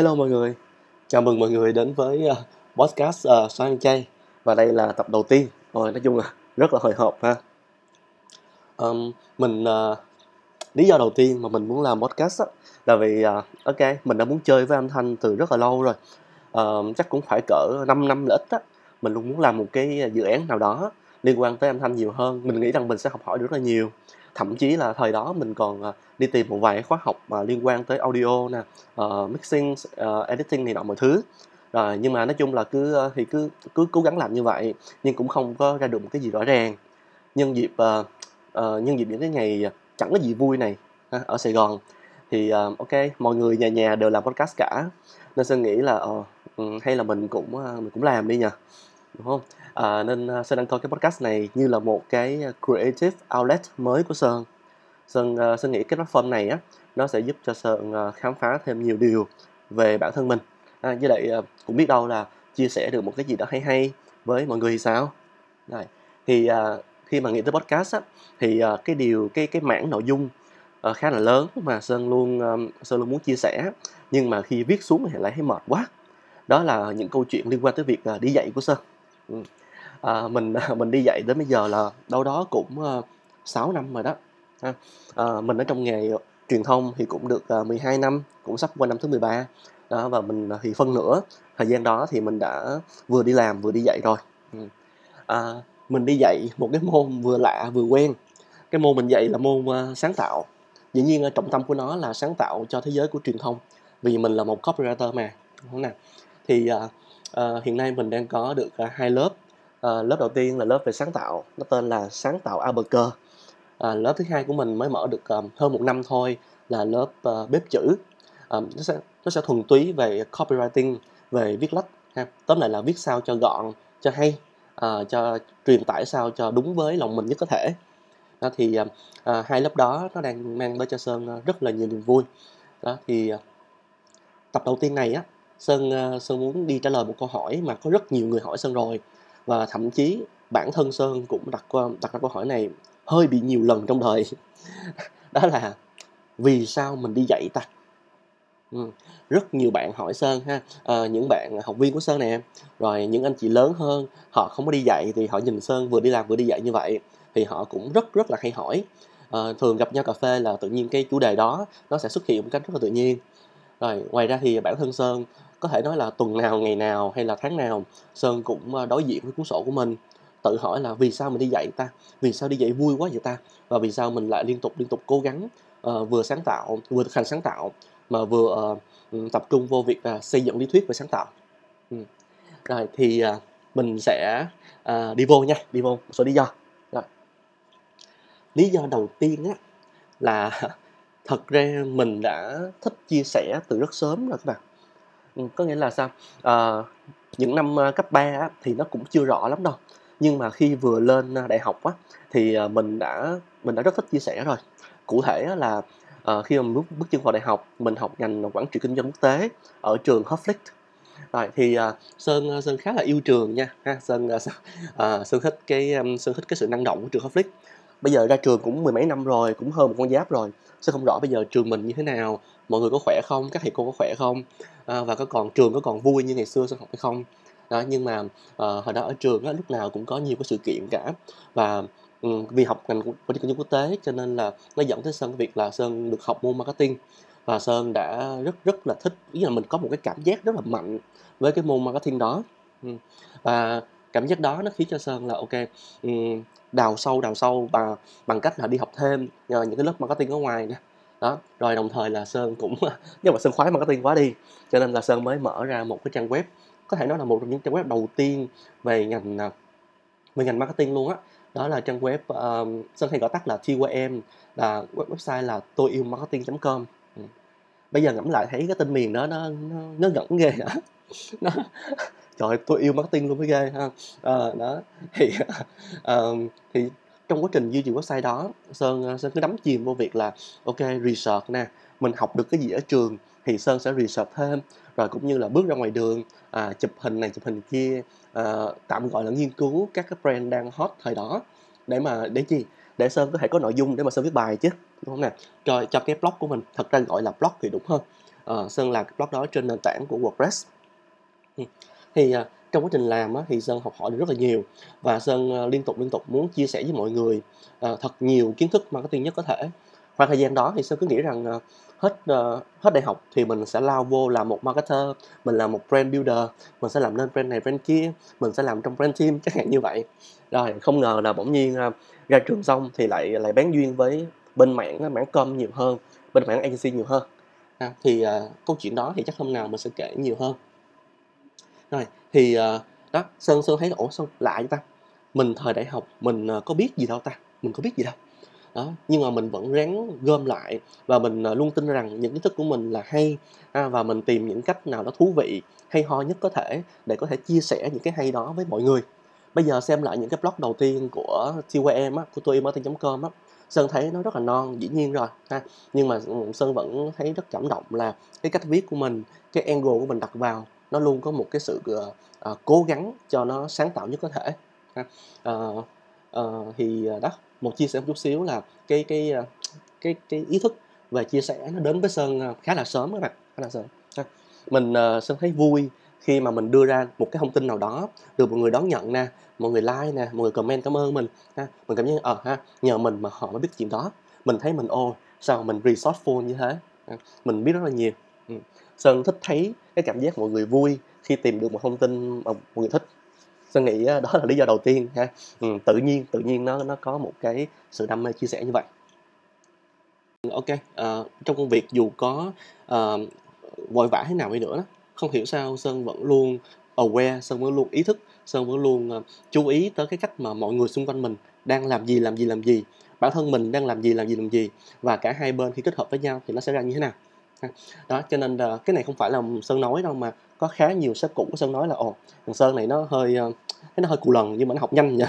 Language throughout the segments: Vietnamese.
Hello mọi người, chào mừng mọi người đến với uh, podcast ờ, uh, Xoan Chay và đây là tập đầu tiên. Rồi nói chung là rất là hồi hộp ha. Um, mình uh, lý do đầu tiên mà mình muốn làm podcast á, là vì uh, ok mình đã muốn chơi với âm thanh từ rất là lâu rồi. Uh, chắc cũng phải cỡ 5 năm là ít á. Mình luôn muốn làm một cái dự án nào đó liên quan tới âm thanh nhiều hơn. Mình nghĩ rằng mình sẽ học hỏi được rất là nhiều thậm chí là thời đó mình còn uh, đi tìm một vài khóa học mà liên quan tới audio nè uh, mixing uh, editing này nọ mọi thứ. Rồi nhưng mà nói chung là cứ uh, thì cứ cứ cố gắng làm như vậy nhưng cũng không có ra được một cái gì rõ ràng. Nhân dịp uh, uh, nhân dịp những cái ngày chẳng có gì vui này ha, ở Sài Gòn thì uh, ok mọi người nhà nhà đều làm podcast cả. Nên sơn nghĩ là uh, hay là mình cũng uh, mình cũng làm đi nha đúng không? À, nên à, sơn đang coi cái podcast này như là một cái à, creative outlet mới của sơn. Sơn uh, sơn nghĩ cái platform này á nó sẽ giúp cho sơn uh, khám phá thêm nhiều điều về bản thân mình. À, với lại uh, cũng biết đâu là chia sẻ được một cái gì đó hay hay với mọi người thì sao? Này thì uh, khi mà nghĩ tới podcast á thì uh, cái điều cái cái mảng nội dung uh, khá là lớn mà sơn luôn um, sơn luôn muốn chia sẻ. Nhưng mà khi viết xuống thì lại thấy mệt quá. Đó là những câu chuyện liên quan tới việc uh, đi dạy của sơn à, mình à, mình đi dạy đến bây giờ là đâu đó cũng ờ, uh, 6 năm rồi đó ha. À, mình ở trong nghề truyền thông thì cũng được ờ, uh, 12 năm cũng sắp qua năm thứ 13 đó và mình à, thì phân nửa thời gian đó thì mình đã vừa đi làm vừa đi dạy rồi. À, mình đi dạy một cái môn vừa lạ vừa quen. Cái môn mình dạy là môn uh, sáng tạo. Dĩ nhiên trọng tâm của nó là sáng tạo cho thế giới của truyền thông vì mình là một copywriter mà đúng không nào? Thì uh, à, hiện nay mình đang có được uh, hai lớp. À, lớp đầu tiên là lớp về sáng tạo nó tên là sáng tạo Albuquerque. À, lớp thứ hai của mình mới mở được um, hơn một năm thôi là lớp uh, bếp chữ. Um, nó sẽ nó sẽ thuần túy về copywriting về viết lách ha. Tóm lại là viết sao cho gọn cho hay uh, cho truyền tải sao cho đúng với lòng mình nhất có thể. Đó thì uh, hai lớp đó nó đang mang tới cho sơn rất là nhiều niềm vui. Đó thì uh, tập đầu tiên này á sơn ờ, sơn muốn đi trả lời một câu hỏi mà có rất nhiều người hỏi sơn rồi. Và thậm chí bản thân sơn cũng đặt đặt ra câu hỏi này hơi bị nhiều lần trong đời. Đó là vì sao mình đi dạy ta? Ừ. rất nhiều bạn hỏi sơn ha. À, những bạn học viên của sơn nè. Rồi những anh chị lớn hơn họ không có đi dạy thì họ nhìn sơn vừa đi làm vừa đi dạy như vậy thì họ cũng rất rất là hay hỏi. À, thường gặp nhau cà phê là tự nhiên cái chủ đề đó nó sẽ xuất hiện một cách rất là tự nhiên. Rồi ngoài ra thì bản thân sơn có thể nói là tuần nào ngày nào hay là tháng nào sơn cũng ờ, đối diện với cuốn sổ của mình tự hỏi là vì sao mình đi dạy ta vì sao đi dạy vui quá vậy ta và vì sao mình lại liên tục liên tục cố gắng uh, vừa sáng tạo vừa thực hành sáng tạo mà vừa uh, tập trung vô việc uh, xây dựng lý thuyết về sáng tạo ừ. rồi thì uh, mình sẽ uh, đi vô nha đi vô một số lý do rồi. lý do đầu tiên á là thật ra mình đã thích chia sẻ từ rất sớm rồi các bạn Ừ, có nghĩa là sao? À, những năm ờ, cấp 3 á, thì nó cũng chưa rõ lắm đâu. Nhưng mà khi vừa lên ờ, đại học á thì mình đã mình đã rất thích chia sẻ rồi. Cụ thể là à, khi mà bước bước chân vào đại học mình học ngành quản trị kinh doanh quốc tế ở trường Hoflicht rồi thì uh, sơn sơn khá là yêu trường nha ha sơn uh, sơn thích cái um, sơn thích cái sự năng động của trường Hoflicht bây giờ ra trường cũng mười mấy năm rồi cũng hơn một con giáp rồi sẽ không rõ bây giờ trường mình như thế nào mọi người có khỏe không các thầy cô có khỏe không à, và có còn trường có còn vui như ngày xưa sẽ học hay không. Đó nhưng mà uh, hồi đó ở trường á, lúc nào cũng có nhiều cái sự kiện cả. Và um, vì học ngành quản trị kinh doanh quốc tế cho nên là nó dẫn tới sơn việc là sơn được học môn marketing. Và sơn đã rất rất là thích ý là mình có một cái cảm giác rất là mạnh với cái môn marketing đó. Ừ, và cảm giác đó nó khiến cho sơn là ok um, đào sâu đào sâu và bằng cách là đi học thêm nhờ những cái lớp marketing ở ngoài nè. Đó rồi đồng thời là sơn cũng nhưng mà sơn khoái marketing quá đi cho nên là sơn mới mở ra một cái trang web có thể nói là một trong những trang web đầu tiên về ngành à, về ngành marketing luôn á. Đó. là trang web um, sơn hay gọi tắt là TYM là website là tôi yêu marketing.com ừ. bây giờ ngẫm lại thấy cái tên miền đó nó nó, nó ngẩn ghê hả? Nó trời tôi yêu marketing luôn mới ghê ha. À, đó. Thì à, thì trong quá trình duy trì website đó sơn ờ, sơn cứ đắm chìm vô việc là ok research nè mình học được cái gì ở trường thì sơn sẽ research thêm rồi cũng như là bước ra ngoài đường à, chụp hình này chụp hình kia à, tạm gọi là nghiên cứu các cái brand đang hot thời đó để mà để chi? Để sơn có thể có nội dung để mà sơn viết bài chứ đúng không nè? Cho cho cái blog của mình thật ra gọi là blog thì đúng hơn. À, sơn làm cái blog đó trên nền tảng của WordPress thì à, trong quá trình làm á, thì sơn học hỏi được rất là nhiều và sơn à, liên tục liên tục muốn chia sẻ với mọi người à, thật nhiều kiến thức marketing nhất có thể. Khoảng thời gian đó thì sơn cứ nghĩ rằng hết uh, hết đại học thì mình sẽ lao vô làm một marketer mình làm một brand builder mình sẽ làm nên brand này brand kia mình sẽ làm trong brand team chẳng hạn như vậy. Rồi không ngờ là bỗng nhiên uh, ra trường xong thì lại lại bán duyên với bên mảng mảng com nhiều hơn bên mảng agency nhiều hơn. À, thì uh, câu chuyện đó thì chắc hôm nào mình sẽ kể nhiều hơn rồi thì uh, đó sơn sơn thấy ủa sao lạ vậy ta? Mình thời đại học mình uh, có biết gì đâu ta? Mình có biết gì đâu. Đó nhưng mà mình vẫn ráng gom lại và mình uh, luôn tin rằng những kiến thức của mình là hay à, và mình tìm những cách nào đó thú vị hay ho nhất có thể để có thể chia sẻ những cái hay đó với mọi người. Bây giờ xem lại những cái blog đầu tiên của TYM á, của tôi marketing.com á Sơn thấy nó rất là non dĩ nhiên rồi ha. Nhưng mà ừ, Sơn vẫn thấy rất cảm động là cái cách viết của mình cái angle của mình đặt vào nó luôn có một cái sự uh, cố gắng cho nó sáng tạo nhất có thể ha. Uh, uh, thì đó một chia sẻ một chút xíu là cái cái cái cái ý thức về chia sẻ nó đến với Sơn khá là sớm các bạn khá là sớm ha. mình uh, Sơn thấy vui khi mà mình đưa ra một cái thông tin nào đó được mọi người đón nhận nè mọi người like nè mọi người comment cảm ơn mình ha mình cảm giác ờ ha nhờ mình mà họ mới biết chuyện đó mình thấy mình ô sao mình resourceful như thế ha? mình biết rất là nhiều ừ. sơn thích thấy cái cảm giác mọi người vui khi tìm được một thông tin mà mọi người thích. Sơn nghĩ à, đó là lý do đầu tiên ha. Ừ, tự nhiên tự nhiên nó nó có một cái sự đam mê chia sẻ như vậy. Ok uh, trong công việc dù có uh, vội vã thế nào đi nữa đó không hiểu sao sơn vẫn luôn aware sơn vẫn luôn ý thức sơn vẫn luôn uh, chú ý tới cái cách mà mọi người xung quanh mình đang làm gì làm gì làm gì. Bản thân mình đang làm gì làm gì làm gì. Và cả hai bên khi kết hợp với nhau thì nó sẽ ra như thế nào đó cho nên là cái này không phải là sơn nói đâu mà có khá nhiều sếp cũ của sơn nói là ồ thằng sơn này nó hơi ờ, nó hơi cù lần nhưng mà nó học nhanh nhỉ?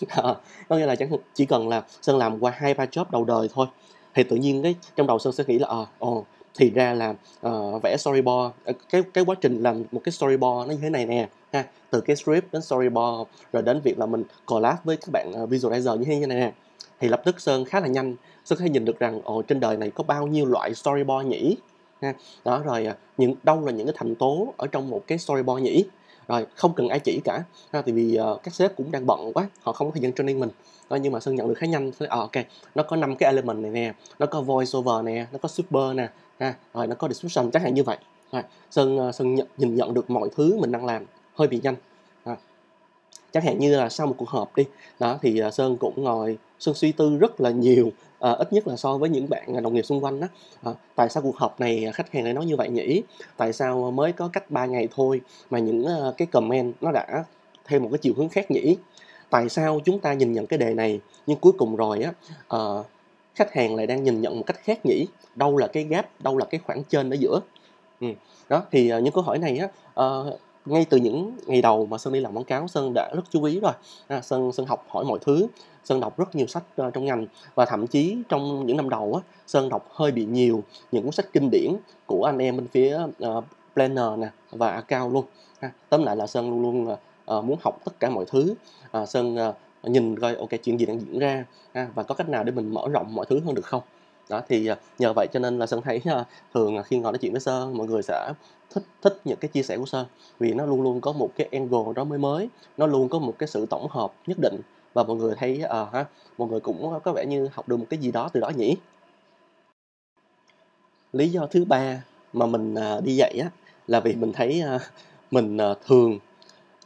Ờ, có nghĩa là chẳng chỉ cần là sơn làm qua hai ba job đầu đời thôi thì tự nhiên cái trong đầu sơn sẽ nghĩ là ờ à, ồ thì ra là uh, vẽ storyboard cái cái quá trình làm một cái storyboard nó như thế này nè ha. Từ cái script đến storyboard rồi đến việc là mình collab với các bạn visualizer như thế này nè thì lập tức sơn khá là nhanh. Sơn có thể nhìn được rằng ồ trên đời này có bao nhiêu loại storyboard nhỉ? Ha. Đó rồi à, những đâu là những cái thành tố ở trong một cái storyboard nhỉ? Rồi không cần ai chỉ cả ha, tại vì uh, các sếp cũng đang bận quá họ không có thời gian training mình. Đó, nhưng mà sơn nhận được khá nhanh à, ok nó có năm cái element này nè nó có voice over nè nó có super nè ha rồi nó có description. Chẳng hạn như vậy. Rồi, sơn uh, sơn nhận, nhìn nhận được mọi thứ mình đang làm hơi bị nhanh chẳng hạn như là sau một cuộc họp đi đó thì à, sơn cũng ngồi sơn suy tư rất là nhiều à, ít nhất là so với những bạn đồng nghiệp xung quanh đó. À, tại sao cuộc họp này khách hàng lại nói như vậy nhỉ? Tại sao mới có cách 3 ngày thôi mà những ờ, cái comment nó đã theo một cái chiều hướng khác nhỉ? Tại sao chúng ta nhìn nhận cái đề này nhưng cuối cùng rồi á à, khách hàng lại đang nhìn nhận một cách khác nhỉ? Đâu là cái gap đâu là cái khoảng trên ở giữa? Ừ. đó thì uh, những câu hỏi này á uh, ngay từ những ngày đầu mà sơn đi làm quảng cáo sơn đã rất chú ý rồi. À, sơn sơn học hỏi mọi thứ sơn đọc rất nhiều sách uh, trong ngành. Và thậm chí trong những năm đầu á sơn đọc hơi bị nhiều những cuốn sách kinh điển của anh em bên phía uh, planner nè và account luôn. À, tóm lại là sơn luôn luôn uh, muốn học tất cả mọi thứ. Uh, sơn uh, nhìn coi ok chuyện gì đang diễn ra ha, và có cách nào để mình mở rộng mọi thứ hơn được không? Đó thì ờ, nhờ vậy cho nên là sơn thấy ờ, thường khi ngồi nói chuyện với sơn mọi người sẽ thích thích những cái chia sẻ của sơn. Vì nó luôn luôn có một cái angle đó mới mới nó luôn có một cái sự tổng hợp nhất định. Và mọi người thấy à, ha mọi người cũng có vẻ như học được một cái gì đó từ đó nhỉ? Lý do thứ ba mà mình à, đi dạy á là vì mình thấy à, mình à, thường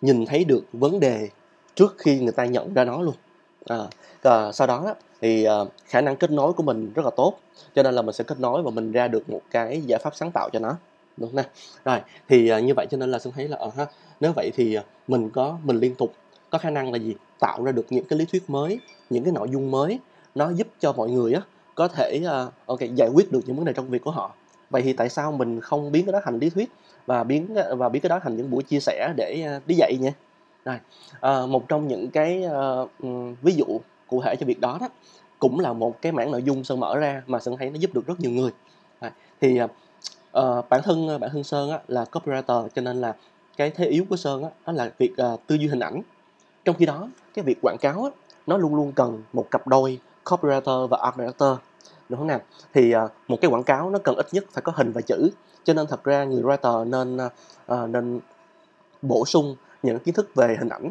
nhìn thấy được vấn đề trước khi người ta nhận ra nó luôn à, à, sau đó thì à, khả năng kết nối của mình rất là tốt cho nên là mình sẽ kết nối và mình ra được một cái giải pháp sáng tạo cho nó đúng không nè rồi thì à, như vậy cho nên là xuân thấy là uh, ha, nếu vậy thì mình có mình liên tục có khả năng là gì? Tạo ra được những cái lý thuyết mới những cái nội dung mới nó giúp cho mọi người á có thể uh, ok giải quyết được những vấn đề trong việc của họ. Vậy thì tại sao mình không biến cái đó thành lý thuyết và biến và biến cái đó thành những buổi chia sẻ để uh, đi dạy nhỉ? Rồi à, một trong những cái uh, ví dụ cụ thể cho việc đó đó cũng là một cái mảng nội dung sơn mở ra mà sơn thấy nó giúp được rất nhiều người. À, thì uh, bản thân bản thân sơn á, là copywriter cho nên là cái thế yếu của sơn á, đó là việc uh, tư duy hình ảnh. Trong khi đó cái việc quảng cáo á, nó luôn luôn cần một cặp đôi copywriter và art director đúng không nào? Thì uh, một cái quảng cáo nó cần ít nhất phải có hình và chữ cho nên thật ra người writer nên uh, nên bổ sung những kiến thức về hình ảnh.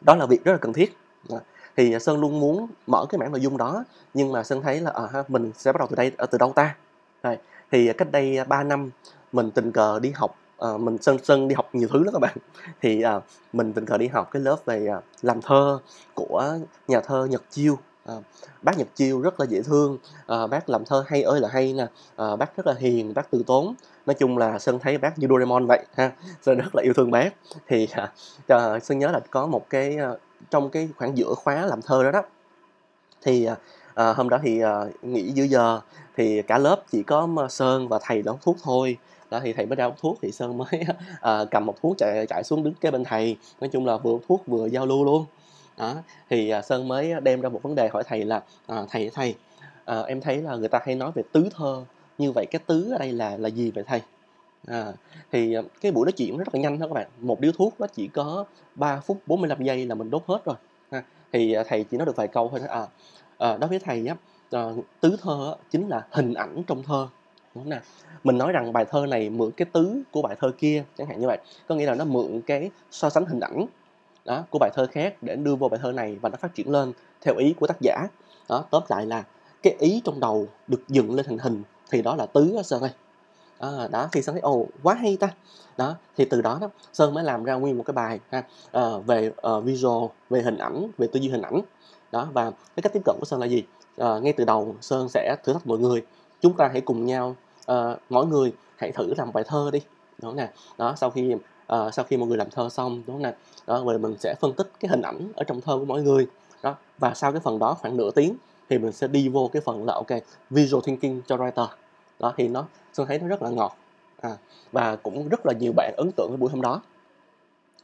Đó là việc rất là cần thiết. Dạ. Thì à, sơn luôn muốn mở cái mảng nội dung đó nhưng mà sơn thấy là à, mình sẽ bắt đầu từ đây à, từ đâu ta? Rồi thì à, cách đây 3 năm mình tình cờ đi học mình sơn sơn đi học nhiều thứ lắm các bạn. Thì mình tình cờ đi học cái lớp về làm thơ của nhà thơ nhật chiêu. À, bác Nhật Chiêu rất là dễ thương. À, bác làm thơ hay ơi là hay nè. À, bác rất là hiền bác từ tốn. Nói chung là sơn thấy bác như Doraemon vậy ha. Sơn rất là yêu thương bác. Thì à, sơn nhớ là có một cái trong cái khoảng giữa khóa làm thơ đó đó. Thì à, hôm đó thì à, nghỉ giữa giờ thì cả lớp chỉ có sơn và thầy đóng thuốc thôi. Đó thì thầy mới ra uống thuốc thì sơn mới à, cầm một thuốc chạy chạy xuống đứng kế bên thầy. Nói chung là vừa thuốc vừa giao lưu luôn đó thì à, sơn mới đem ra một vấn đề hỏi thầy là à, thầy thầy à, em thấy là người ta hay nói về tứ thơ như vậy cái tứ ở đây là là gì vậy thầy? À, thì à, cái buổi nói chuyện rất là nhanh đó các bạn. Một điếu thuốc nó chỉ có 3 phút 45 giây là mình đốt hết rồi. Ha. thì à, thầy chỉ nói được vài câu thôi à, à đối với thầy á à, tứ thơ chính là hình ảnh trong thơ. Đúng không mình nói rằng bài thơ này mượn cái tứ của bài thơ kia chẳng hạn như vậy. Có nghĩa là nó mượn cái so sánh hình ảnh đó của bài thơ khác để đưa vô bài thơ này và nó phát triển lên theo ý của tác giả. Đó tóm lại là cái ý trong đầu được dựng lên thành hình thì đó là tứ đó, sơn ơi. À, đó thì sơn thấy ồ quá hay ta. Đó thì từ đó đó sơn mới làm ra nguyên một cái bài ha à, về uh, visual về hình ảnh về tư duy hình ảnh. Đó và cái cách tiếp cận của sơn là gì? À, ngay từ đầu sơn sẽ thử thách mọi người. Chúng ta hãy cùng nhau uh, mỗi người hãy thử làm bài thơ đi. Đó nè. Đó sau khi uh, sau khi mọi người làm thơ xong đúng không nè? Đó rồi mình sẽ phân tích cái hình ảnh ở trong thơ của mỗi người. Đó và sau cái phần đó khoảng nửa tiếng thì mình sẽ đi vô cái phần là ok visual thinking cho writer. Đó thì nó sơn thấy nó rất là ngọt. À, và cũng rất là nhiều bạn ấn tượng với buổi hôm đó,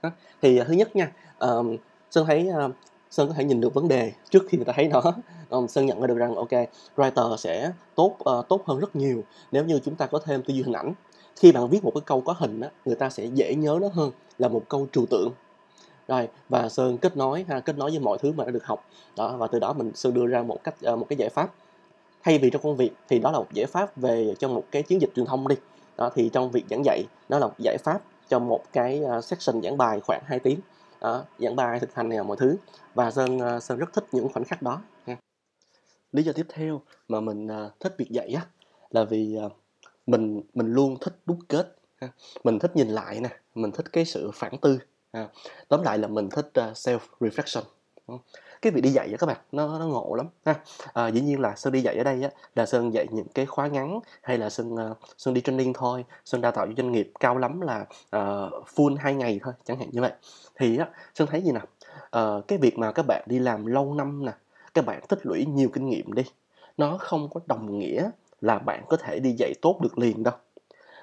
đó. thì uh, thứ nhất nha um, sơn thấy uh, sơn có thể nhìn được vấn đề trước khi người ta thấy nó. Ờ, um, sơn nhận ra được rằng ok writer sẽ tốt uh, tốt hơn rất nhiều nếu như chúng ta có thêm tư duy hình ảnh khi bạn viết một cái câu có hình á người ta sẽ dễ nhớ nó hơn là một câu trừu tượng. Rồi và sơn kết nối ha kết nối với mọi thứ mà đã được học. Đó và từ đó mình sơn đưa ra một cách ờ, một cái giải pháp. Thay vì trong công việc thì đó là một giải pháp về cho một cái chiến dịch truyền thông đi. Đó thì trong việc giảng dạy đó là một giải pháp cho một cái ờ, section giảng bài khoảng 2 tiếng. Đó, giảng bài thực hành này mọi thứ. Và sơn ờ, sơn rất thích những khoảnh khắc đó ha. lý do tiếp theo mà mình thích việc dạy á là vì mình mình luôn thích đúc kết mình thích nhìn lại nè mình thích cái sự phản tư tóm lại là mình thích ờ, uh, self reflection cái việc đi dạy các bạn nó nó ngộ lắm ha. À, dĩ nhiên là sơn đi dạy ở đây á, là sơn dạy những cái khóa ngắn hay là sơn uh, sơn đi training thôi. Sơn đào tạo cho doanh nghiệp cao lắm là uh, full hai ngày thôi chẳng hạn như vậy. Thì á sơn thấy gì nè uh, cái việc mà các bạn đi làm lâu năm nè các bạn tích lũy nhiều kinh nghiệm đi nó không có đồng nghĩa là bạn có thể đi dạy tốt được liền đâu.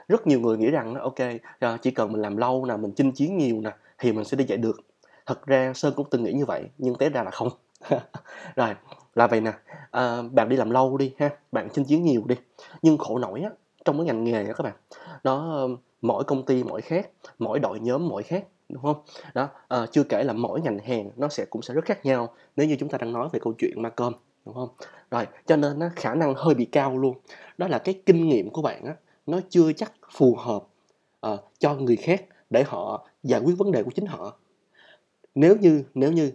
Rất nhiều người nghĩ rằng ok ờ, chỉ cần mình làm lâu nè mình chinh chiến nhiều nè thì mình sẽ đi dạy được. Thật ra sơn cũng từng nghĩ như vậy nhưng té ra là không. Rồi là vậy nè. À, bạn đi làm lâu đi ha bạn chinh chiến nhiều đi. Nhưng khổ nổi á trong cái ngành nghề đó các bạn nó ờ, mỗi công ty mỗi khác mỗi đội nhóm mỗi khác đúng không? Đó à, chưa kể là mỗi ngành hàng nó sẽ cũng sẽ rất khác nhau. Nếu như chúng ta đang nói về câu chuyện ma cơm đúng không? Rồi cho nên nó khả năng hơi bị cao luôn. Đó là cái kinh nghiệm của bạn á nó chưa chắc phù hợp uh, cho người khác để họ giải quyết vấn đề của chính họ. Nếu như nếu như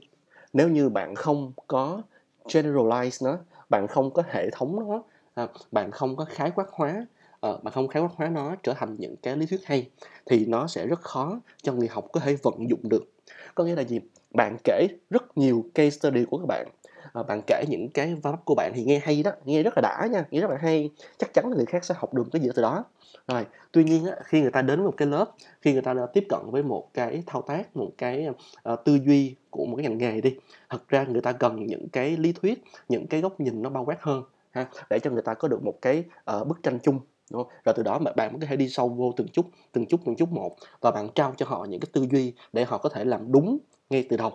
nếu như bạn không có generalize nó bạn không có hệ thống nó uh, bạn không có khái quát hóa uh, bạn không khái quát hóa nó trở thành những cái lý thuyết hay thì nó sẽ rất khó cho người học có thể vận dụng được. Có nghĩa là gì? Bạn kể rất nhiều case study của các bạn à, bạn kể những cái va của bạn thì nghe hay đó nghe rất là đã nha nghe rất là hay. Chắc chắn là người khác sẽ học được cái gì từ đó. Rồi tuy nhiên á, khi người ta đến một cái lớp khi người ta đã tiếp cận với một cái thao tác một cái uh, tư duy của một cái ngành nghề đi thật ra người ta cần những cái lý thuyết những cái góc nhìn nó bao quát hơn ha để cho người ta có được một cái uh, bức tranh chung đúng không? rồi từ đó mà bạn có thể đi sâu vô từng chút từng chút từng chút một và bạn trao cho họ những cái tư duy để họ có thể làm đúng ngay từ đầu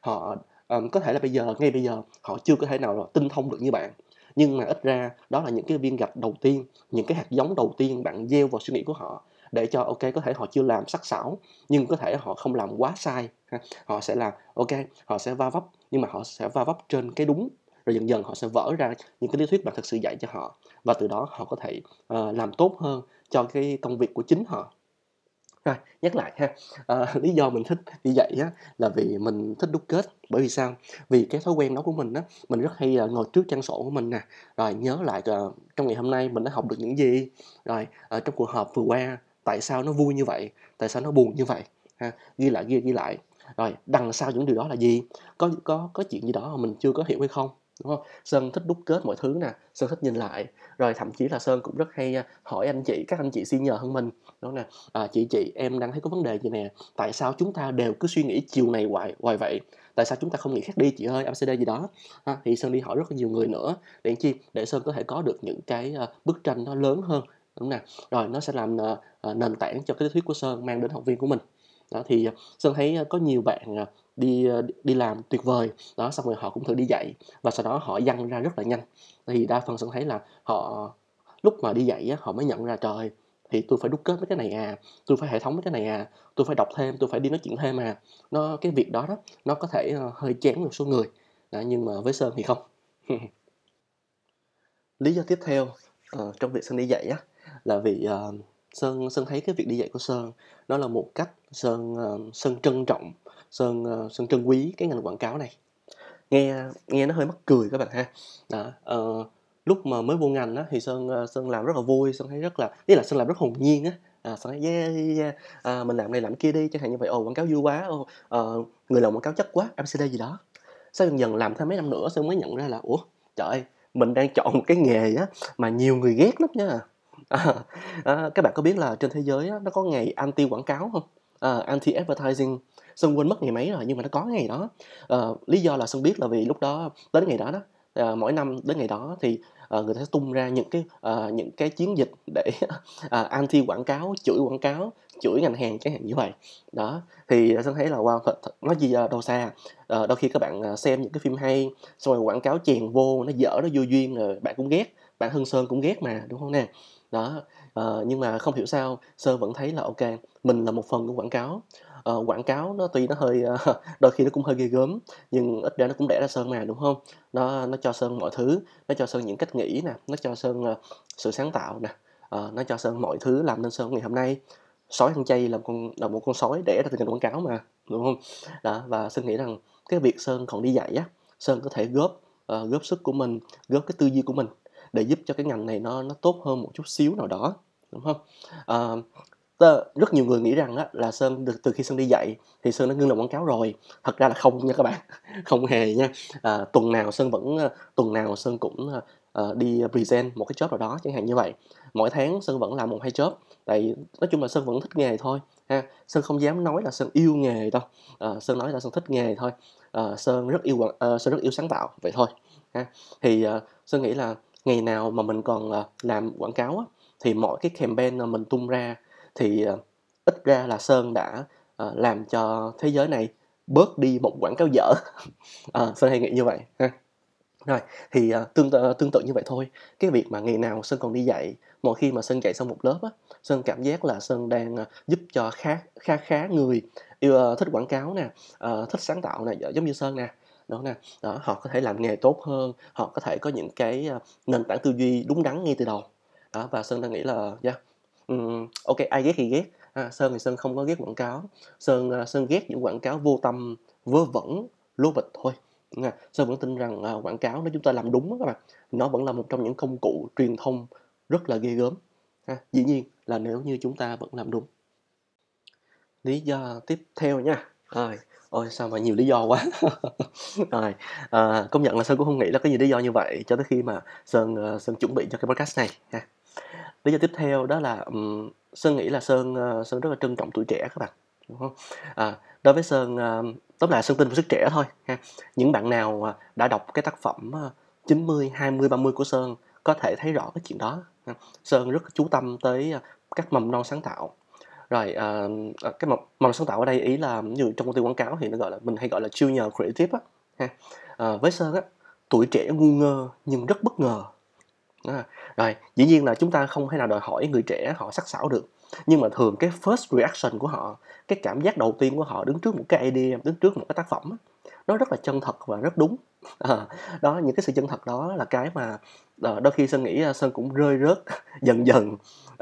họ um, có thể là bây giờ ngay bây giờ họ chưa có thể nào tinh thông được như bạn. Nhưng mà ít ra đó là những cái viên gạch đầu tiên những cái hạt giống đầu tiên bạn gieo vào suy nghĩ của họ để cho ok có thể họ chưa làm sắc sảo nhưng có thể họ không làm quá sai ha. họ sẽ làm ok họ sẽ va vấp nhưng mà họ sẽ va vấp trên cái đúng rồi dần dần họ sẽ vỡ ra những cái lý thuyết bạn thực sự dạy cho họ. Và từ đó họ có thể uh, làm tốt hơn cho cái công việc của chính họ rồi nhắc lại ha. À, lý do mình thích đi dạy á là vì mình thích đúc kết. Bởi vì sao? Vì cái thói quen đó của mình á mình rất hay ờ, ngồi trước trang sổ của mình nè. Rồi nhớ lại uh, trong ngày hôm nay mình đã học được những gì. Rồi uh, trong cuộc họp vừa qua tại sao nó vui như vậy? Tại sao nó buồn như vậy? Ha ghi lại ghi ghi lại. Rồi đằng sau những điều đó là gì? Có có có chuyện gì đó mà mình chưa có hiểu hay không? Đúng không? Sơn thích đúc kết mọi thứ nè sơn thích nhìn lại. Rồi thậm chí là sơn cũng rất hay à, hỏi anh chị các anh chị senior hơn mình đó nè? À, chị chị em đang thấy có vấn đề gì nè? Tại sao chúng ta đều cứ suy nghĩ chiều này hoài hoài vậy? Tại sao chúng ta không nghĩ khác đi chị ơi abcd gì đó? Ha, thì sơn đi hỏi rất là nhiều người nữa để chi? Để sơn có thể có được những cái à, bức tranh nó lớn hơn đúng nè? Rồi nó sẽ làm à, nền tảng cho cái thuyết của sơn mang đến học viên của mình. Đó thì sơn thấy có nhiều bạn đi ờ, đi làm tuyệt vời. Đó xong rồi họ cũng thử đi dạy và sau đó họ dăng ra rất là nhanh. Thì đa phần sơn thấy là họ lúc mà đi dạy á, họ mới nhận ra trời thì tôi phải đúc kết mấy cái này à tôi phải hệ thống mấy cái này à tôi phải đọc thêm tôi phải đi nói chuyện thêm à. Nó cái việc đó đó nó có thể ờ, hơi chán một số người. Đó, nhưng mà với sơn thì không. Lý do tiếp theo uh, trong việc sơn đi dạy á là vì uh, sơn sơn thấy cái việc đi dạy của sơn nó là một cách sơn uh, sơn trân trọng sơn uh, sơn trân quý cái ngành quảng cáo này. Nghe nghe nó hơi mắc cười các bạn ha. Đó, uh, lúc mà mới vô ngành á thì sơn uh, sơn làm rất là vui sơn thấy rất là tức là sơn làm rất hồn nhiên á. À, sơn thấy yeah, yeah, à, mình làm này làm kia đi chẳng hạn như vậy. Ồ quảng cáo vui quá ồ, uh, người làm quảng cáo chất quá abcd gì đó. Sau dần dần làm thêm mấy năm nữa sơn mới nhận ra là ủa trời ơi mình đang chọn một cái nghề á mà nhiều người ghét lắm nha. À, à, các bạn có biết là trên thế giới á, nó có ngày anti quảng cáo không? À, anti advertising. Sơn quên mất ngày mấy rồi nhưng mà nó có ngày đó. Uh, lý do là Sơn biết là vì lúc đó đến ngày đó đó uh, mỗi năm đến ngày đó thì uh, người ta sẽ tung ra những cái uh, những cái chiến dịch để uh, anti quảng cáo chửi quảng cáo chửi ngành hàng chẳng hạn như vậy. Đó thì sơn thấy là wow thật, thật nói gì đâu xa. Uh, đôi khi các bạn xem những cái phim hay xong rồi quảng cáo chèn vô nó dở nó vô duyên rồi bạn cũng ghét bạn hưng sơn cũng ghét mà đúng không nè? Đó uh, nhưng mà không hiểu sao sơn vẫn thấy là ok mình là một phần của quảng cáo. À, quảng cáo nó tuy nó hơi ờ, đôi khi nó cũng hơi ghê gớm nhưng ít ra nó cũng đẻ ra sơn mà đúng không? Nó nó cho sơn mọi thứ nó cho sơn những cách nghĩ nè nó cho sơn uh, sự sáng tạo nè uh, nó cho sơn mọi thứ làm nên sơn ngày hôm nay. Sói ăn chay là con là một con sói đẻ ra từ ngành quảng cáo mà đúng không? Đó và sơn nghĩ rằng cái việc sơn còn đi dạy á sơn có thể góp uh, góp sức của mình góp cái tư duy của mình để giúp cho cái ngành này nó nó tốt hơn một chút xíu nào đó đúng không? Tớ, rất nhiều người nghĩ rằng á, là sơn từ, từ khi sơn đi dạy thì sơn đã ngưng làm quảng cáo rồi. Thật ra là không nha các bạn không hề nha. À, tuần nào sơn vẫn ờ, tuần nào sơn cũng uh, đi present một cái job nào đó chẳng hạn như vậy. Mỗi tháng sơn vẫn làm một hai job tại nói chung là sơn vẫn thích nghề thôi ha. Sơn không dám nói là sơn yêu nghề đâu. À, sơn nói là sơn thích nghề thôi. À, sơn rất yêu uh, sơn rất yêu sáng tạo vậy thôi ha. Thì uh, sơn nghĩ là ngày nào mà mình còn uh, làm quảng cáo á, thì mọi cái campaign mà mình tung ra thì uh, ít ra là sơn đã uh, làm cho thế giới này bớt đi một quảng cáo dở. À, sơn hay nghĩ như vậy ha. Rồi thì uh, tương tự tương tự như vậy thôi. Cái việc mà ngày nào sơn còn đi dạy mỗi khi mà sơn dạy xong một lớp á sơn cảm giác là sơn đang uh, giúp cho khá khá khá người yêu uh, thích quảng cáo nè uh, thích sáng tạo nè giống như sơn nè. Đó nè đó họ có thể làm nghề tốt hơn họ có thể có những cái uh, nền tảng tư duy đúng đắn ngay từ đầu. Đó và sơn đang nghĩ là yeah, um, ok ai ghét thì ghét. À, sơn thì sơn không có ghét quảng cáo. Sơn uh, sơn ghét những quảng cáo vô tâm vớ vẩn lố bịch thôi. À, Sơn vẫn tin rằng uh, quảng cáo nếu chúng ta làm đúng đó các bạn nó vẫn là một trong những công cụ truyền thông rất là ghê gớm. À, dĩ nhiên là nếu như chúng ta vẫn làm đúng. Lý do tiếp theo nha. Rồi ôi sao mà nhiều lý do quá. Rồi à, công nhận là sơn cũng không nghĩ là cái gì lý do như vậy cho tới khi mà sơn uh, sơn chuẩn bị cho cái podcast này. Ha lý do tiếp theo đó là um, sơn nghĩ là sơn uh, sơn rất là trân trọng tuổi trẻ các bạn đúng không? À, đối với sơn uh, tóm lại sơn tin vào sức trẻ thôi ha. Những bạn nào uh, đã đọc cái tác phẩm uh, 90 20 30 của sơn có thể thấy rõ cái chuyện đó ha. sơn rất chú tâm tới uh, các mầm non sáng tạo. Rồi uh, cái mầm, mầm sáng tạo ở đây ý là như trong công ty quảng cáo thì nó gọi là mình hay gọi là junior creative á ha. Uh, với sơn á tuổi trẻ ngu ngơ nhưng rất bất ngờ à, rồi dĩ nhiên là chúng ta không thể nào đòi hỏi người trẻ họ sắc sảo được. Nhưng mà thường cái first reaction của họ cái cảm giác đầu tiên của họ đứng trước một cái idea đứng trước một cái tác phẩm nó rất là chân thật và rất đúng. À, đó những cái sự chân thật đó là cái mà ờ, đôi khi sơn nghĩ ờ, sơn cũng rơi rớt dần dần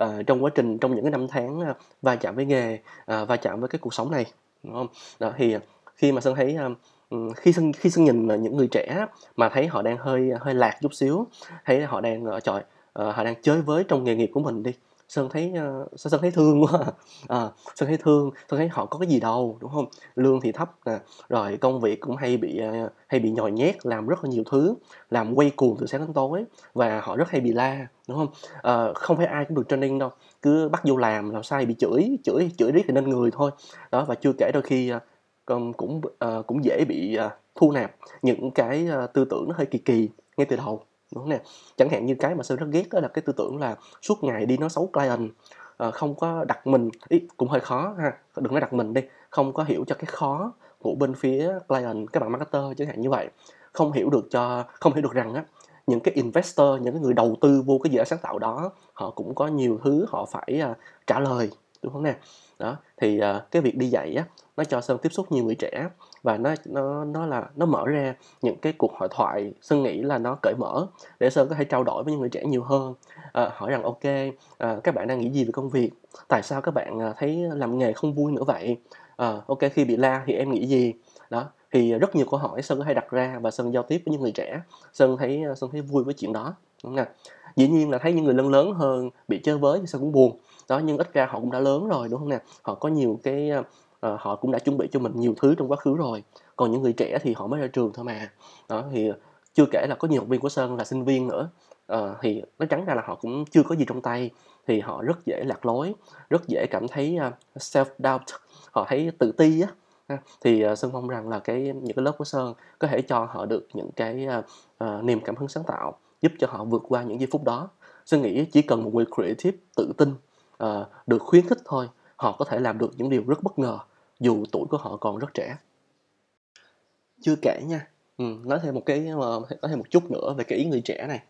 uh, trong quá trình trong những cái năm tháng uh, va chạm với nghề uh, va chạm với cái cuộc sống này đúng không? Đó thì khi mà sơn thấy uh, khi sơn khi sơn nhìn những người trẻ mà thấy họ đang hơi hơi lạc chút xíu thấy họ đang ờ, trời ờ, họ đang chơi với trong nghề nghiệp của mình đi sơn thấy ờ, sơn, sơn thấy thương quá à, sơn thấy thương sơn thấy họ có cái gì đâu đúng không? Lương thì thấp nè rồi công việc cũng hay bị hay bị nhồi nhét làm rất là nhiều thứ làm quay cuồng từ sáng đến tối và họ rất hay bị la đúng không? À, không phải ai cũng được training đâu cứ bắt vô làm làm sai bị chửi chửi chửi riết thì nên người thôi. Đó và chưa kể đôi khi cũng uh, cũng dễ bị uh, thu nạp. Những cái uh, tư tưởng nó hơi kỳ kỳ ngay từ đầu đúng không nè? Chẳng hạn như cái mà sơn rất ghét đó là cái tư tưởng là suốt ngày đi nói xấu client uh, không có đặt mình ý, cũng hơi khó ha đừng nói đặt mình đi không có hiểu cho cái khó của bên phía client các bạn marketer chẳng hạn như vậy. Không hiểu được cho không hiểu được rằng á những cái investor những cái người đầu tư vô cái dự án sáng tạo đó họ cũng có nhiều thứ họ phải uh, trả lời đúng không nè? Đó thì uh, cái việc đi dạy á nó cho sơn tiếp xúc nhiều người trẻ và nó nó nó là nó mở ra những cái cuộc hội thoại sơn nghĩ là nó cởi mở để sơn có thể trao đổi với những người trẻ nhiều hơn à, hỏi rằng ok à, các bạn đang nghĩ gì về công việc? Tại sao các bạn thấy làm nghề không vui nữa vậy? À, ok khi bị la thì em nghĩ gì? Đó thì rất nhiều câu hỏi sơn có thể đặt ra và sơn giao tiếp với những người trẻ. Sơn thấy sơn thấy vui với chuyện đó. Đúng không dĩ nhiên là thấy những người lớn lớn hơn bị chơi với thì sơn cũng buồn đó nhưng ít ra họ cũng đã lớn rồi đúng không nè? Họ có nhiều cái uh, họ cũng đã chuẩn bị cho mình nhiều thứ trong quá khứ rồi. Còn những người trẻ thì họ mới ra trường thôi mà. Đó thì chưa kể là có nhiều học viên của sơn là sinh viên nữa. Uh, thì nó trắng ra là họ cũng chưa có gì trong tay. Thì họ rất dễ lạc lối rất dễ cảm thấy uh, self doubt họ thấy tự ti á. Thì uh, sơn mong rằng là cái những cái lớp của sơn có thể cho họ được những cái uh, uh, niềm cảm hứng sáng tạo giúp cho họ vượt qua những giây phút đó. Sơn nghĩ chỉ cần một người creative tự tin uh, được khuyến khích thôi. Họ có thể làm được những điều rất bất ngờ dù tuổi của họ còn rất trẻ. Chưa kể nha ừ, nói thêm một cái ờ, nói thêm một chút nữa về cái ý người trẻ này.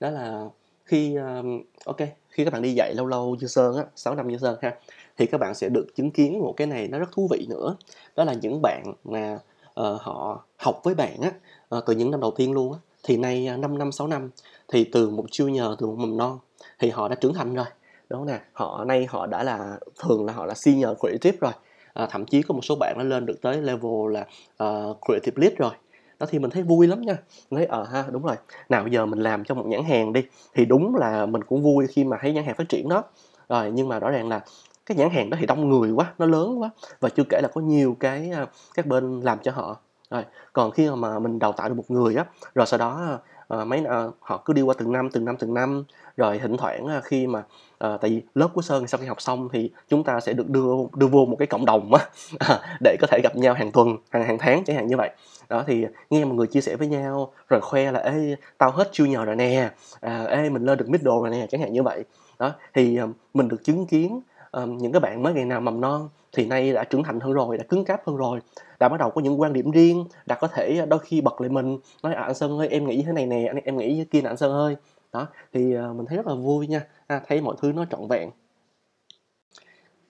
Đó là khi um, ok khi các bạn đi dạy lâu lâu như sơn á sáu năm như sơn ha thì các bạn sẽ được chứng kiến một cái này nó rất thú vị nữa. Đó là những bạn mà uh, họ học với bạn á uh, từ những năm đầu tiên luôn á. Thì nay uh, 5 năm 6 năm thì từ một junior từ một mầm non thì họ đã trưởng thành rồi đúng không nè họ nay họ đã là thường là họ là senior creative rồi. À, thậm chí có một số bạn nó lên được tới level là uh, creative lead rồi. Đó thì mình thấy vui lắm nha. Mình thấy ờ à, ha đúng rồi. Nào giờ mình làm cho một nhãn hàng đi thì đúng là mình cũng vui khi mà thấy nhãn hàng phát triển đó. Rồi nhưng mà rõ ràng là cái nhãn hàng đó thì đông người quá nó lớn quá và chưa kể là có nhiều cái ờ, các bên làm cho họ. Rồi còn khi mà mình đào tạo được một người á rồi sau đó ờ, Ờ, mấy uh, họ cứ đi qua từng năm từng năm từng năm. Rồi thỉnh thoảng uh, khi mà uh, tại vì lớp của sơn sau khi học xong thì chúng ta sẽ được đưa đưa vô một cái cộng đồng á à, để có thể gặp nhau hàng tuần hàng hàng tháng chẳng hạn như vậy. Đó thì nghe mọi người chia sẻ với nhau rồi khoe là ê tao hết junior rồi nè à, ê mình lên được middle rồi nè chẳng hạn như vậy. Đó thì uh, mình được chứng kiến um, những cái bạn mới ngày nào mầm non thì nay đã trưởng thành hơn rồi đã cứng cáp hơn rồi đã bắt đầu có những quan điểm riêng đã có thể ờ, đôi khi bật lại mình nói à, anh sơn ơi em nghĩ thế này nè anh em nghĩ như kia nè anh sơn ơi đó thì ờ, mình thấy rất là vui nha à, thấy mọi thứ nó trọn vẹn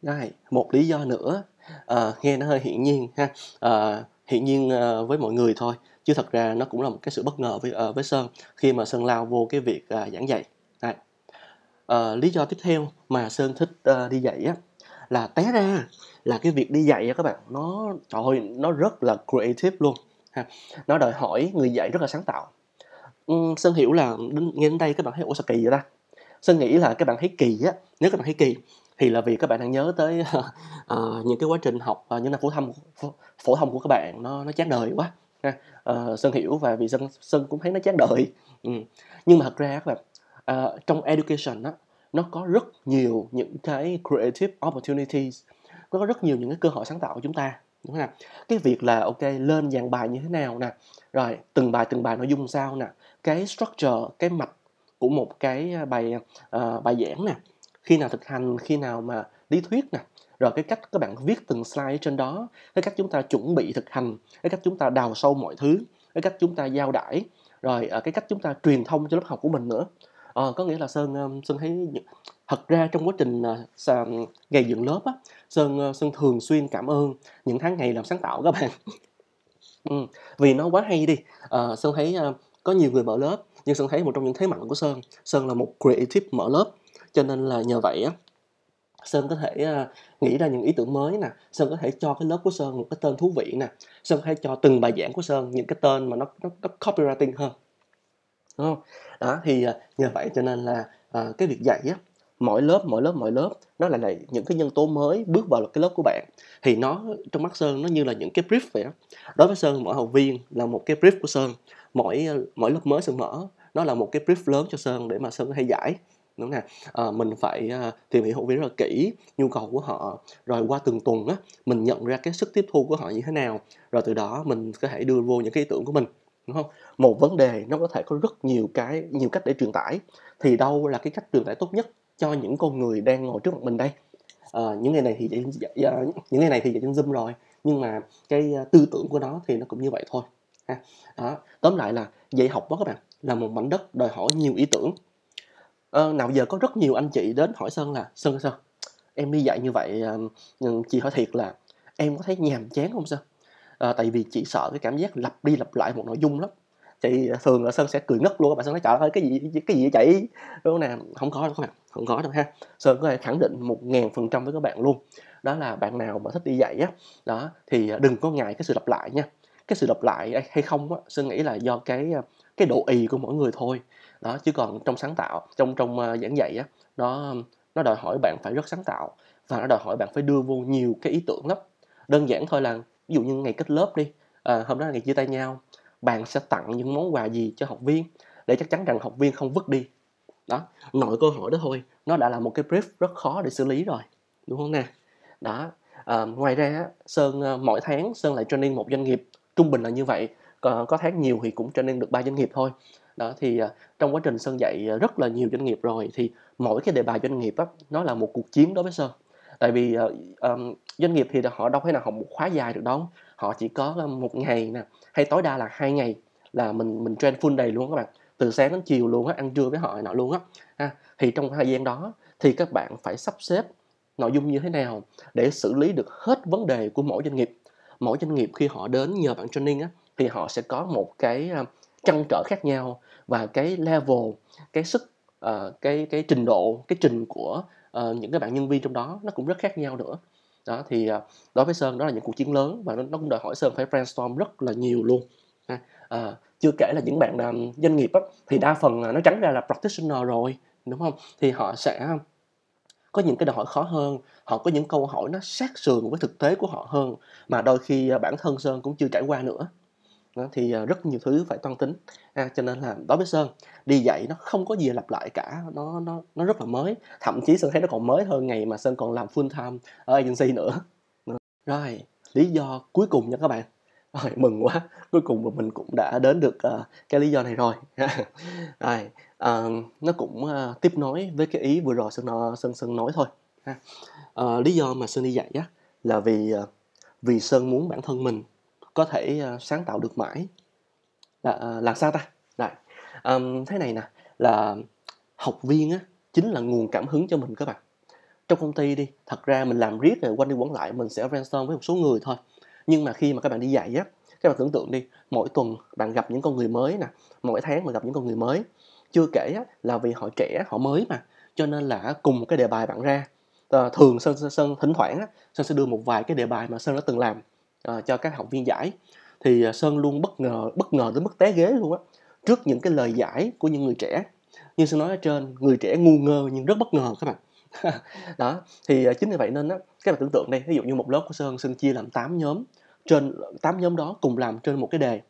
đây một lý do nữa à, nghe nó hơi hiển nhiên ha à, hiển nhiên với mọi người thôi chứ thật ra nó cũng là một cái sự bất ngờ với uh, với sơn khi mà sơn lao vô cái việc uh, giảng dạy đây. Uh, lý do tiếp theo mà sơn thích uh, đi dạy á là té ra. Là cái việc đi dạy các bạn nó trời ơi nó rất là creative luôn ha. Nó đòi hỏi người dạy rất là sáng tạo. Uhm, sơn hiểu là đến, nghe đến đây các bạn thấy ủa sao kỳ vậy ta? Sơn nghĩ là các bạn thấy kỳ á nếu các bạn thấy kỳ thì là vì các bạn đang nhớ tới uh, những cái quá trình học uh, những năm phổ thông phổ thông của các bạn nó nó chán đời quá ha. Uh, sơn hiểu và vì sơn sơn cũng thấy nó chán đời. Ừ. nhưng mà thật ra các bạn uh, trong education á nó có rất nhiều những cái creative opportunities. Nó có rất nhiều những cái cơ hội sáng tạo của chúng ta đúng không cái việc là ok lên dàn bài như thế nào nè rồi từng bài từng bài nội dung sao nè cái structure cái mạch của một cái à, bài uh, bài giảng nè khi nào thực hành khi nào mà lý thuyết nè rồi cái cách các bạn viết từng slide trên đó cái cách chúng ta chuẩn bị thực hành cái cách chúng ta đào sâu mọi thứ cái cách chúng ta giao đãi rồi à, cái cách chúng ta truyền thông cho lớp học của mình nữa ờ, có nghĩa là sơn sơn thấy thật ra trong quá trình ờ, ngày dựng lớp á sơn sơn thường xuyên cảm ơn những tháng ngày làm sáng tạo các bạn. Vì nó quá hay đi, à, Sơn thấy, có nhiều người mở lớp, nhưng Sơn thấy một trong những thế mạnh của Sơn, Sơn là một creative mở lớp, cho nên là nhờ vậy á, Sơn có thể, ờ, nghĩ ra những ý tưởng mới nè, Sơn có thể cho cái lớp của Sơn một cái tên thú vị nè, Sơn có thể cho từng bài giảng của Sơn những cái tên mà nó nó nó copywriting hơn. Đúng không Đó, thì, à, nhờ vậy cho nên là, à, cái việc dạy á, mỗi lớp, mỗi lớp, mỗi lớp nó lại là những cái nhân tố mới bước vào cái lớp của bạn. Thì nó trong mắt Sơn nó như là những cái brief vậy đó. Đối với Sơn, mỗi học viên là một cái brief của Sơn, mỗi, à, mỗi lớp mới Sơn mở nó là một cái brief lớn cho Sơn để mà Sơn có thể giải, đúng nè. à, mình phải, à, tìm hiểu học viên rất là kỹ, nhu cầu của họ, rồi qua từng tuần á, mình nhận ra cái sức tiếp thu của họ như thế nào, rồi từ đó mình có thể đưa vô những cái ý tưởng của mình, đúng không Một vấn đề nó có thể có rất nhiều cái nhiều cách để truyền tải, thì đâu là cái cách truyền tải tốt nhất cho những con người đang ngồi trước mặt mình đây? à, những ngày này thì dạy ờ, những ngày này thì dạy trên Zoom rồi, nhưng mà cái, ờ, tư tưởng của nó thì nó cũng như vậy thôi, ha. Đó, tóm lại là dạy học đó các bạn, là một mảnh đất đòi hỏi nhiều ý tưởng. à, nào giờ có rất nhiều anh chị đến hỏi Sơn là "Sơn Sơn, em đi dạy như vậy, ừ, chị hỏi thiệt là em có thấy nhàm chán không Sơn? À, tại vì chị sợ cái cảm giác lặp đi lặp lại một nội dung lắm." Thì ờ, thường là Sơn sẽ cười ngất luôn các bạn Sơn nói "Trời ơi, cái gì cái gì vậy chị?" Đúng không nè? không có đâu các bạn, không có đâu ha. Sơn có thể khẳng định 1000% với các bạn luôn, đó là bạn nào mà thích đi dạy á, đó, thì, ờ, đừng có ngại cái sự lặp lại nha. Cái sự lặp lại hay không á, Sơn nghĩ là do cái, cái độ ì của mỗi người thôi. Đó, chứ còn trong sáng tạo, trong trong, giảng dạy á, nó nó đòi hỏi bạn phải rất sáng tạo và nó đòi hỏi bạn phải đưa vô nhiều cái ý tưởng lắm. Đơn giản thôi là ví dụ như ngày kết lớp đi, à, hôm đó là ngày chia tay nhau, bạn sẽ tặng những món quà gì cho học viên để chắc chắn rằng học viên không vứt đi. Đó, nội câu hỏi đó thôi, nó đã là một cái brief rất khó để xử lý rồi, đúng không nè? Đó, à, ngoài ra Sơn, ờ, mỗi tháng Sơn lại training một doanh nghiệp, trung bình là như vậy, có có tháng nhiều thì cũng training được ba doanh nghiệp thôi. Đó, thì, trong quá trình Sơn dạy rất là nhiều doanh nghiệp rồi, thì mỗi cái đề bài doanh nghiệp á, nó là một cuộc chiến đối với Sơn. Tại vì, uh, um, doanh nghiệp thì họ đâu thể nào học một khóa dài được đâu, họ chỉ có, một ngày nè, hay tối đa là hai ngày là mình mình train full day luôn các bạn, từ sáng đến chiều luôn á, ăn trưa với họ nọ luôn á, ha. Thì trong thời gian đó thì các bạn phải sắp xếp nội dung như thế nào để xử lý được hết vấn đề của mỗi doanh nghiệp. Mỗi doanh nghiệp khi họ đến nhờ bạn training á, thì họ sẽ có một cái, ờ, trăn trở khác nhau và cái level, cái sức, uh, cái cái trình độ, cái trình của, Ờ, những cái bạn nhân viên trong đó nó cũng rất khác nhau nữa. Đó, thì, ờ, đối với Sơn đó là những cuộc chiến lớn và nó nó cũng đòi hỏi Sơn phải brainstorm rất là nhiều luôn, ha. À, chưa kể là những bạn làm doanh nghiệp á, thì đa phần nó trắng ra là practitioner rồi, đúng không Thì họ sẽ có những cái đòi hỏi khó hơn, họ có những câu hỏi nó sát sườn với thực tế của họ hơn, mà đôi khi, bản thân Sơn cũng chưa trải qua nữa. Thì, à, rất nhiều thứ phải toan tính, à, Cho nên là đối với Sơn, đi dạy nó không có gì lặp lại cả, nó nó nó rất là mới, thậm chí Sơn thấy nó còn mới hơn ngày mà Sơn còn làm full time ở agency nữa. Rồi, lý do cuối cùng nha các bạn. Rồi, mừng quá, cuối cùng mà mình cũng đã đến được, uh, cái lý do này rồi. Rồi, uh, nó cũng, uh, tiếp nối với cái ý vừa rồi Sơn Sơn Sơn nói thôi ha. Lý do mà Sơn đi dạy á, là vì, uh, vì Sơn muốn bản thân mình có thể, uh, sáng tạo được mãi. Là, ờ, uh, làm sao ta? này um, thế này nè, là học viên á, chính là nguồn cảm hứng cho mình các bạn. Trong công ty đi, thật ra mình làm riết rồi quanh đi quẩn lại mình sẽ brainstorm với một số người thôi. Nhưng mà khi mà các bạn đi dạy á, các bạn tưởng tượng đi, mỗi tuần bạn gặp những con người mới nè, mỗi tháng bạn gặp những con người mới. Chưa kể á, là vì họ trẻ, họ mới mà, cho nên là cùng một cái đề bài bạn ra, ờ, thường Sơn Sơn Sơn thỉnh thoảng á, Sơn sẽ đưa một vài cái đề bài mà Sơn đã từng làm, uh, cho các học viên giải. Thì, ờ, Sơn luôn bất ngờ bất ngờ tới mức té ghế luôn á, trước những cái lời giải của những người trẻ. Như Sơn nói ở trên, người trẻ ngu ngơ nhưng rất bất ngờ các bạn. Đó, thì, ờ, chính vì vậy nên á, các bạn tưởng tượng đây ví dụ như một lớp của Sơn, Sơn chia làm 8 nhóm, trên 8 nhóm đó cùng làm trên một cái đề.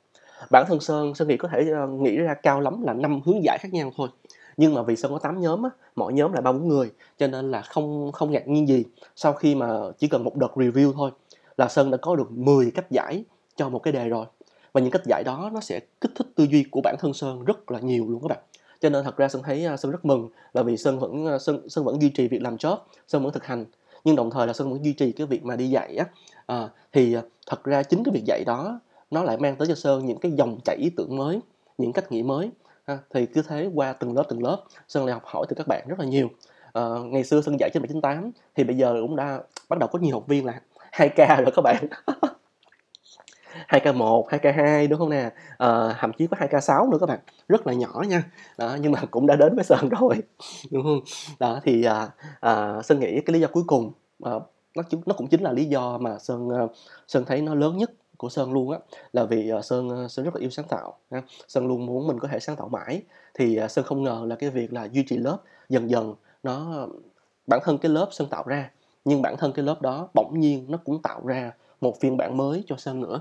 Bản thân Sơn, Sơn nghĩ có thể, nghĩ ra cao lắm là năm hướng giải khác nhau thôi. Nhưng mà vì Sơn có 8 nhóm á, mỗi nhóm là 3-4 người, cho nên là không không ngạc nhiên gì, sau khi mà chỉ cần một đợt review thôi là Sơn đã có được 10 cách giải cho một cái đề rồi. Và những cách giải đó nó sẽ kích thích tư duy của bản thân Sơn rất là nhiều luôn các bạn. Cho nên thật ra Sơn thấy, à, Sơn rất mừng là vì Sơn vẫn, à, Sơn Sơn vẫn duy trì việc làm job, Sơn vẫn thực hành, nhưng đồng thời là Sơn vẫn duy trì cái việc mà đi dạy á. à, thì, à, thật ra chính cái việc dạy đó nó lại mang tới cho Sơn những cái dòng chảy ý tưởng mới, những cách nghĩ mới, ha. Thì cứ thế qua từng lớp, từng lớp, Sơn lại học hỏi từ các bạn rất là nhiều. à, ngày xưa Sơn dạy trên 798 thì bây giờ cũng đã bắt đầu có nhiều học viên là 2K rồi các bạn. 2K1, 2K2 đúng không nè? à, thậm chí có 2K6 nữa các bạn. Rất là nhỏ nha. Đó, nhưng mà cũng đã đến với Sơn rồi. Đúng không? Đó thì à, à, Sơn nghĩ cái lý do cuối cùng à, nó nó cũng chính là lý do mà Sơn ờ, Sơn thấy nó lớn nhất của Sơn luôn á là vì Sơn Sơn rất là yêu sáng tạo ha. Sơn luôn muốn mình có thể sáng tạo mãi thì Sơn không ngờ là cái việc là duy trì lớp dần dần nó bản thân cái lớp Sơn tạo ra nhưng bản thân cái lớp đó bỗng nhiên nó cũng tạo ra một phiên bản mới cho Sơn nữa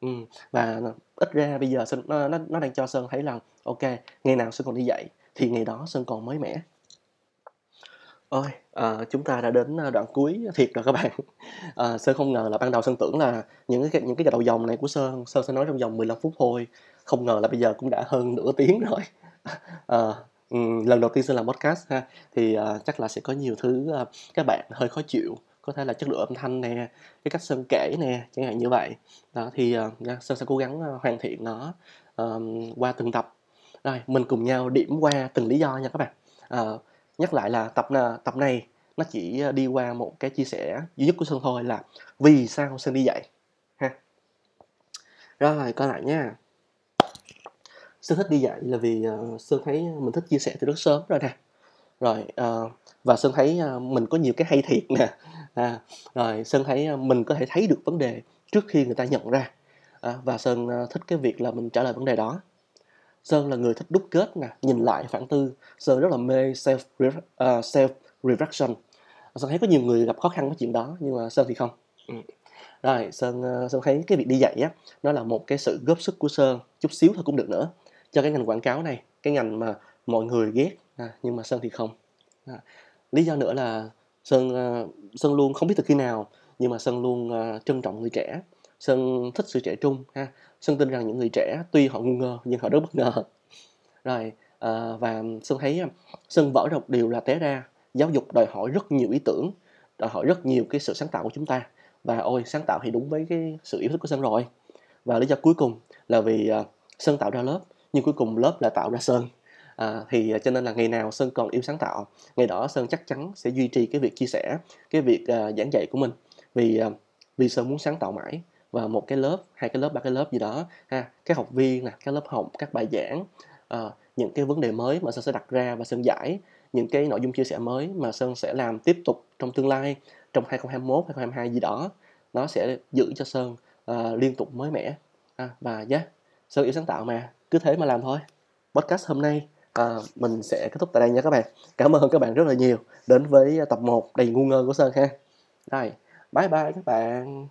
ừ. và ít ra bây giờ Sơn nó, nó nó đang cho Sơn thấy rằng ok ngày nào Sơn còn đi dạy thì ngày đó Sơn còn mới mẻ Ôi, à, chúng ta đã đến ờ, đoạn cuối thiệt rồi các bạn. À, Sơn không ngờ là ban đầu Sơn tưởng là những cái những cái đầu dòng này của Sơn, Sơn sẽ nói trong vòng 15 phút thôi. Không ngờ là bây giờ cũng đã hơn nửa tiếng rồi. À, Ừ, lần đầu tiên sẽ làm podcast ha, thì uh, chắc là sẽ có nhiều thứ uh, các bạn hơi khó chịu. Có thể là chất lượng âm thanh nè, cái cách Sơn kể nè, chẳng hạn như vậy. Đó thì uh, Sơn sẽ cố gắng uh, hoàn thiện nó uh, qua từng tập. Rồi, mình cùng nhau điểm qua từng lý do nha các bạn. Uh, nhắc lại là tập tập này nó chỉ đi qua một cái chia sẻ duy nhất của Sơn thôi là vì sao Sơn đi dạy ha rồi coi lại nha Sơn thích đi dạy là vì uh, Sơn thấy mình thích chia sẻ từ rất sớm rồi nè rồi uh, và Sơn thấy uh, mình có nhiều cái hay thiệt nè à, rồi Sơn thấy uh, mình có thể thấy được vấn đề trước khi người ta nhận ra à, và Sơn uh, thích cái việc là mình trả lời vấn đề đó Sơn là người thích đúc kết nè, nhìn lại phản tư. Sơn rất là mê self uh, self reflection. Sơn thấy có nhiều người gặp khó khăn với chuyện đó nhưng mà Sơn thì không. Ừ. Rồi Sơn uh, Sơn thấy cái việc đi dạy á nó là một cái sự góp sức của Sơn chút xíu thôi cũng được nữa cho cái ngành quảng cáo này, cái ngành mà mọi người ghét. À, nhưng mà Sơn thì không. À. Lý do nữa là Sơn uh, Sơn luôn không biết từ khi nào nhưng mà Sơn luôn uh, trân trọng người trẻ. Sơn thích sự trẻ trung ha. Sơn tin rằng những người trẻ tuy họ ngu ngơ nhưng họ rất bất ngờ. Rồi uh, và Sơn thấy Sơn vỡ ra một điều là té ra. Giáo dục đòi hỏi rất nhiều ý tưởng đòi hỏi rất nhiều cái sự sáng tạo của chúng ta. Và ôi sáng tạo thì đúng với cái sự yêu thích của Sơn rồi. Và lý do cuối cùng là vì uh, Sơn tạo ra lớp nhưng cuối cùng lớp là tạo ra Sơn. À, thì à, cho nên là ngày nào Sơn còn yêu sáng tạo. Ngày đó Sơn chắc chắn sẽ duy trì cái việc chia sẻ cái việc uh, giảng dạy của mình. Vì uh, vì Sơn muốn sáng tạo mãi. Và một cái lớp hai cái lớp ba cái lớp gì đó ha các học viên nè các lớp học các bài giảng uh, những cái vấn đề mới mà sơn sẽ đặt ra và sơn giải. Những cái nội dung chia sẻ mới mà sơn sẽ làm tiếp tục trong tương lai trong 2021 2022 gì đó nó sẽ giữ cho sơn uh, liên tục mới mẻ. À, và yeah, sơn yêu sáng tạo mà cứ thế mà làm thôi. Podcast hôm nay à, mình sẽ kết thúc tại đây nha các bạn. Cảm ơn các bạn rất là nhiều đến với tập 1 đầy ngu ngơ của sơn ha. Rồi bye bye các bạn.